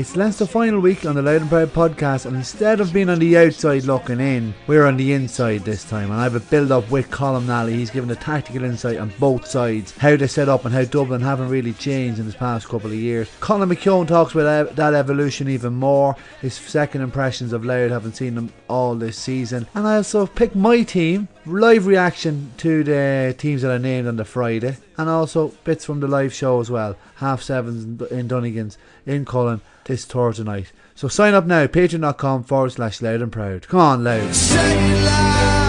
It's Leinster final week on the Louth and Proud podcast, and instead of being on the outside looking in, we're on the inside this time. And I have a build up with Colin Nally. He's given a tactical insight on both sides, how they set up and how Dublin haven't really changed in this past couple of years. Colin McKeown talks about that evolution even more, his second impressions of Loud, haven't seen them all this season. And I also picked my team, live reaction to the teams that I named on the Friday, and also bits from the live show as well. Half sevens in Dunnigan's in Collon this tour tonight. So sign up now, patreon.com forward slash loud and proud. Come on, Louth.